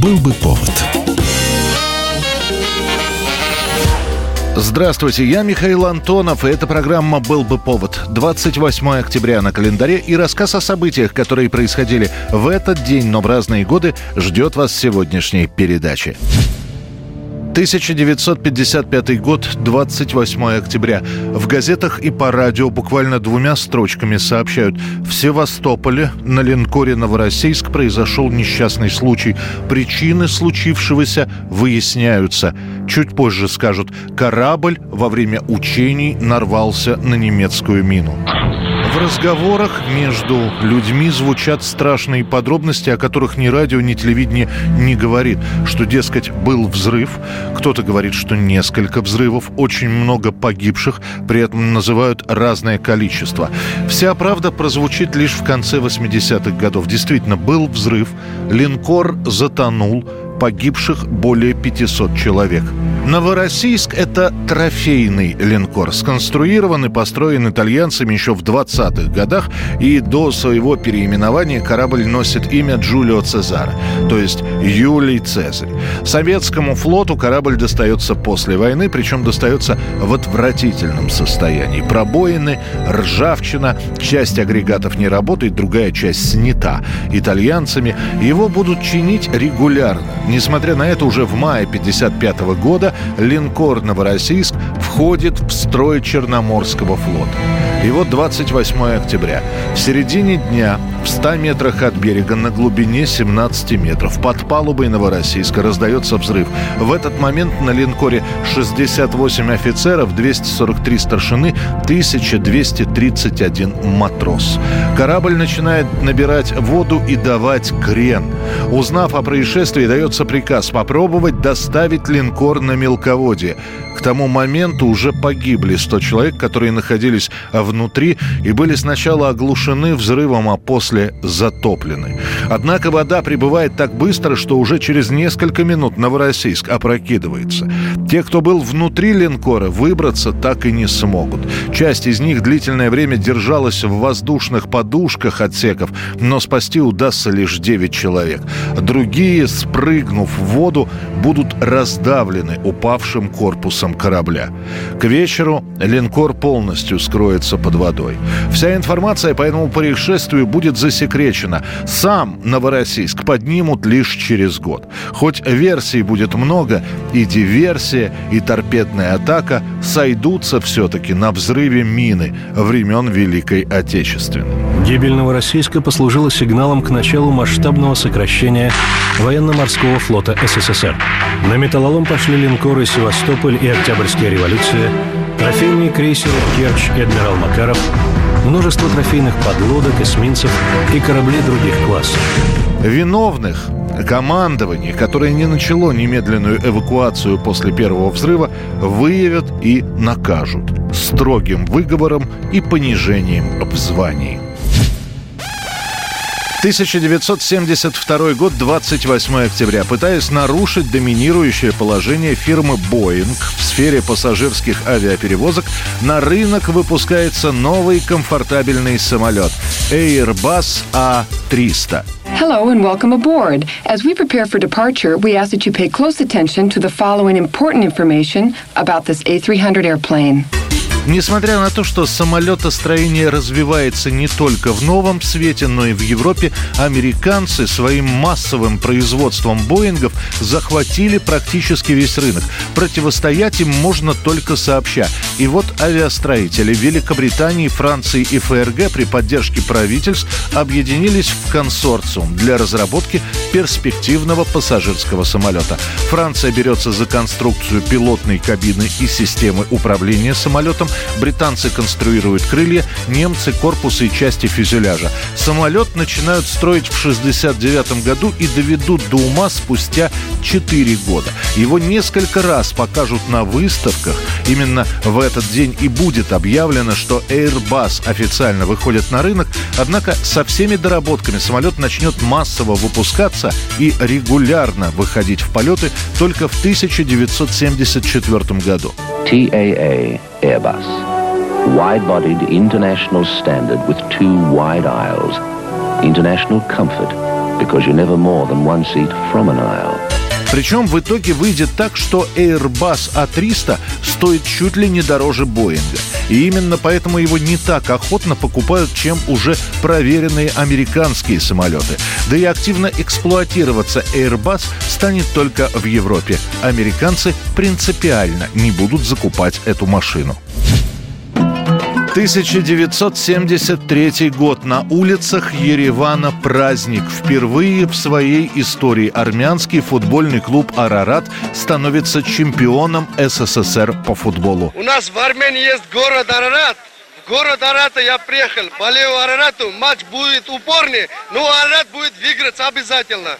Был бы повод. Здравствуйте, я Михаил Антонов, и эта программа «Был бы повод». 28 октября на календаре и рассказ о событиях, которые происходили в этот день, но в разные годы, ждет вас в сегодняшней передаче. 1955 год, 28 октября. В газетах и по радио буквально двумя строчками сообщают. В Севастополе на линкоре «Новороссийск» произошел несчастный случай. Причины случившегося выясняются. Чуть позже скажут, корабль во время учений нарвался на немецкую мину. В разговорах между людьми звучат страшные подробности, о которых ни радио, ни телевидение не говорит. Что, дескать, был взрыв, кто-то говорит, что несколько взрывов, очень много погибших, при этом называют разное количество. Вся правда прозвучит лишь в конце 80-х годов. Действительно, был взрыв, линкор затонул, погибших более 500 человек. Новороссийск – это трофейный линкор, сконструирован и построен итальянцами еще в 20-х годах, и до своего переименования корабль носит имя Джулио Цезара, то есть Юлий Цезарь. Советскому флоту корабль достается после войны, причем достается в отвратительном состоянии. Пробоины, ржавчина, часть агрегатов не работает, другая часть снята итальянцами. Его будут чинить регулярно. Несмотря на это, уже в мае 1955 года линкор «Новороссийск» входит в строй Черноморского флота. И вот 28 октября. В середине дня в 100 метрах от берега на глубине 17 метров под палубой Новороссийска раздается взрыв. В этот момент на линкоре 68 офицеров, 243 старшины, 1231 матрос. Корабль начинает набирать воду и давать крен. Узнав о происшествии, дается приказ попробовать доставить линкор на мелководье. К тому моменту уже погибли 100 человек, которые находились внутри и были сначала оглушены взрывом, а после затоплены. Однако вода прибывает так быстро, что уже через несколько минут Новороссийск опрокидывается. Те, кто был внутри линкора, выбраться так и не смогут. Часть из них длительное время держалась в воздушных подушках отсеков, но спасти удастся лишь 9 человек. Другие, спрыгнув в воду, будут раздавлены упавшим корпусом корабля. К вечеру линкор полностью скроется под водой. Вся информация по этому происшествию будет засекречена. Сам Новороссийск поднимут лишь через год. Хоть версий будет много, и диверсия, и торпедная атака сойдутся все-таки на взрыве мины времен Великой Отечественной. Гибель Новороссийска послужила сигналом к началу масштабного сокращения военно-морского флота СССР. На металлолом пошли линкоры «Севастополь» и Октябрьская революция, трофейные крейсеры «Керчь» и «Адмирал Макаров», множество трофейных подлодок, эсминцев и кораблей других классов. Виновных командование, которое не начало немедленную эвакуацию после первого взрыва, выявят и накажут строгим выговором и понижением в звании. 1972 год, 28 октября. Пытаясь нарушить доминирующее положение фирмы Boeing в сфере пассажирских авиаперевозок, на рынок выпускается новый комфортабельный самолет Airbus A300. Hello and welcome aboard. As we prepare for departure, we ask that you pay close attention to the following important information about this A300 airplane. Несмотря на то, что самолетостроение развивается не только в новом свете, но и в Европе, американцы своим массовым производством Боингов захватили практически весь рынок. Противостоять им можно только сообща. И вот авиастроители Великобритании, Франции и ФРГ при поддержке правительств объединились в консорциум для разработки перспективного пассажирского самолета. Франция берется за конструкцию пилотной кабины и системы управления самолетом, Британцы конструируют крылья, немцы – корпусы и части фюзеляжа. Самолет начинают строить в 1969 году и доведут до ума спустя 4 года. Его несколько раз покажут на выставках. Именно в этот день и будет объявлено, что Airbus официально выходит на рынок. Однако со всеми доработками самолет начнет массово выпускаться и регулярно выходить в полеты только в 1974 году. TAA Airbus. Wide-bodied international standard with two wide aisles. International comfort because you're never more than one seat from an aisle. Причем в итоге выйдет так, что Airbus A300 стоит чуть ли не дороже Боинга. И именно поэтому его не так охотно покупают, чем уже проверенные американские самолеты. Да и активно эксплуатироваться Airbus станет только в Европе. Американцы принципиально не будут закупать эту машину. 1973 год. На улицах Еревана праздник. Впервые в своей истории армянский футбольный клуб «Арарат» становится чемпионом СССР по футболу. У нас в Армении есть город Арарат. В город Арарата я приехал. Болею Арарату. Матч будет упорный, но Арарат будет выиграть обязательно.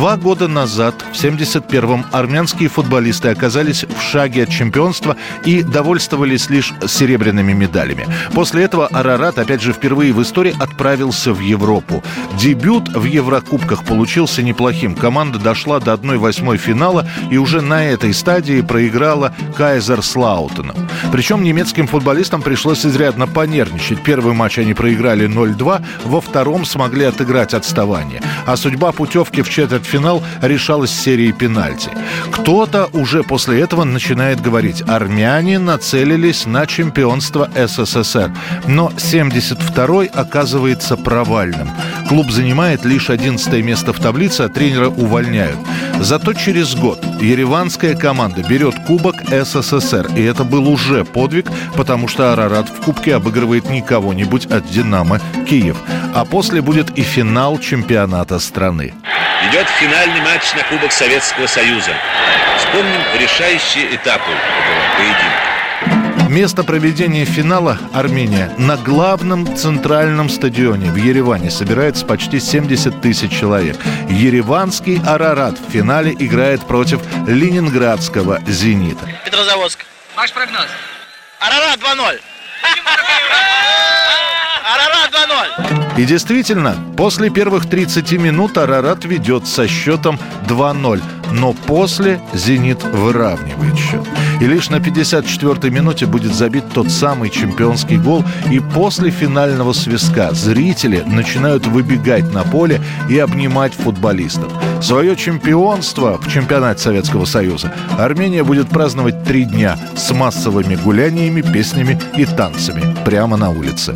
Два года назад, в 71-м, армянские футболисты оказались в шаге от чемпионства и довольствовались лишь серебряными медалями. После этого Арарат, опять же, впервые в истории отправился в Европу. Дебют в Еврокубках получился неплохим. Команда дошла до 1-8 финала и уже на этой стадии проиграла Кайзер Слаутену. Причем немецким футболистам пришлось изрядно понервничать. Первый матч они проиграли 0-2, во втором смогли отыграть отставание. А судьба путевки в четверть финал решалась серией пенальти. Кто-то уже после этого начинает говорить, армяне нацелились на чемпионство СССР. Но 72-й оказывается провальным. Клуб занимает лишь 11 место в таблице, а тренера увольняют. Зато через год ереванская команда берет Кубок СССР. И это был уже подвиг, потому что Арарат в Кубке обыгрывает не кого-нибудь от «Динамо» Киев. А после будет и финал чемпионата страны. Идет финальный матч на Кубок Советского Союза. Вспомним решающие этапы этого поединка. Место проведения финала Армения на главном центральном стадионе в Ереване собирается почти 70 тысяч человек. Ереванский Арарат в финале играет против ленинградского «Зенита». Петрозаводск. Ваш прогноз? Арарат 2-0. Арарат 2-0. И действительно, после первых 30 минут Арарат ведет со счетом 2-0. Но после «Зенит» выравнивает счет. И лишь на 54-й минуте будет забит тот самый чемпионский гол. И после финального свистка зрители начинают выбегать на поле и обнимать футболистов. Свое чемпионство в чемпионате Советского Союза Армения будет праздновать три дня с массовыми гуляниями, песнями и танцами прямо на улице.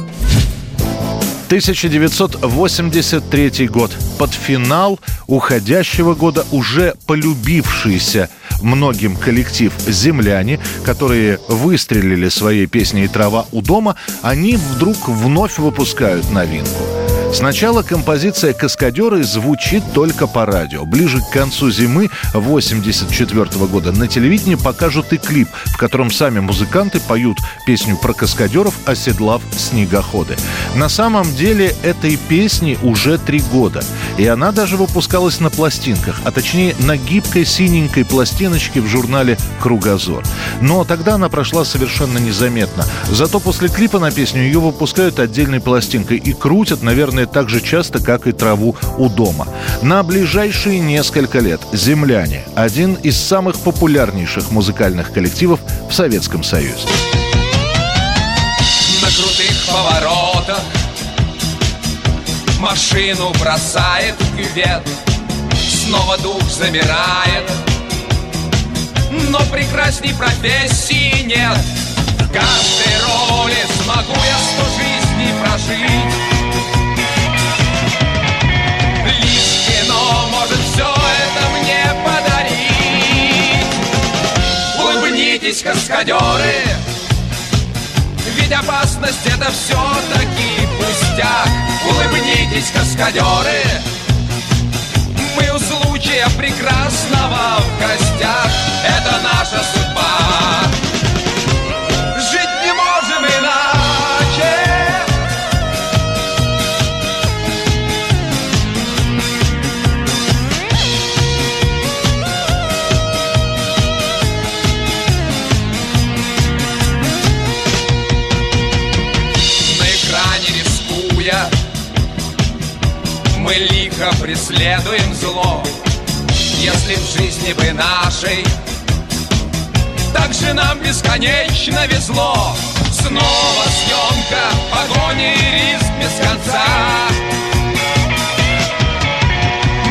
1983 год. Под финал уходящего года уже полюбившийся многим коллектив «Земляне», которые выстрелили своей песней «Трава у дома», они вдруг вновь выпускают новинку. Сначала композиция «Каскадеры» звучит только по радио. Ближе к концу зимы 84 года на телевидении покажут и клип, в котором сами музыканты поют песню про каскадеров, оседлав снегоходы. На самом деле этой песни уже три года. И она даже выпускалась на пластинках, а точнее на гибкой синенькой пластиночке в журнале «Кругозор». Но тогда она прошла совершенно незаметно. Зато после клипа на песню ее выпускают отдельной пластинкой и крутят, наверное, так же часто, как и траву у дома. На ближайшие несколько лет «Земляне» – один из самых популярнейших музыкальных коллективов в Советском Союзе. На крутых поворотах Машину бросает кювет Снова дух замирает Но прекрасней профессии нет В каждой роли смогу я сто жизней прожить каскадеры. Ведь опасность это все-таки пустяк. Улыбнитесь, каскадеры. Мы у случая прекрасного в гостях Это наша преследуем зло Если в жизни бы нашей. Так же нам бесконечно везло. Снова съемка, погони и риск без конца.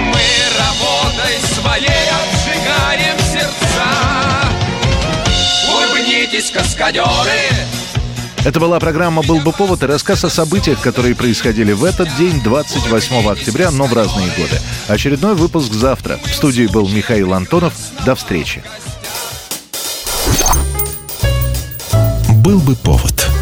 Мы работой своей обжигаем сердца. Улыбнитесь, каскадеры, это была программа «Был бы повод» и рассказ о событиях, которые происходили в этот день, 28 октября, но в разные годы. Очередной выпуск завтра. В студии был Михаил Антонов. До встречи. «Был бы повод»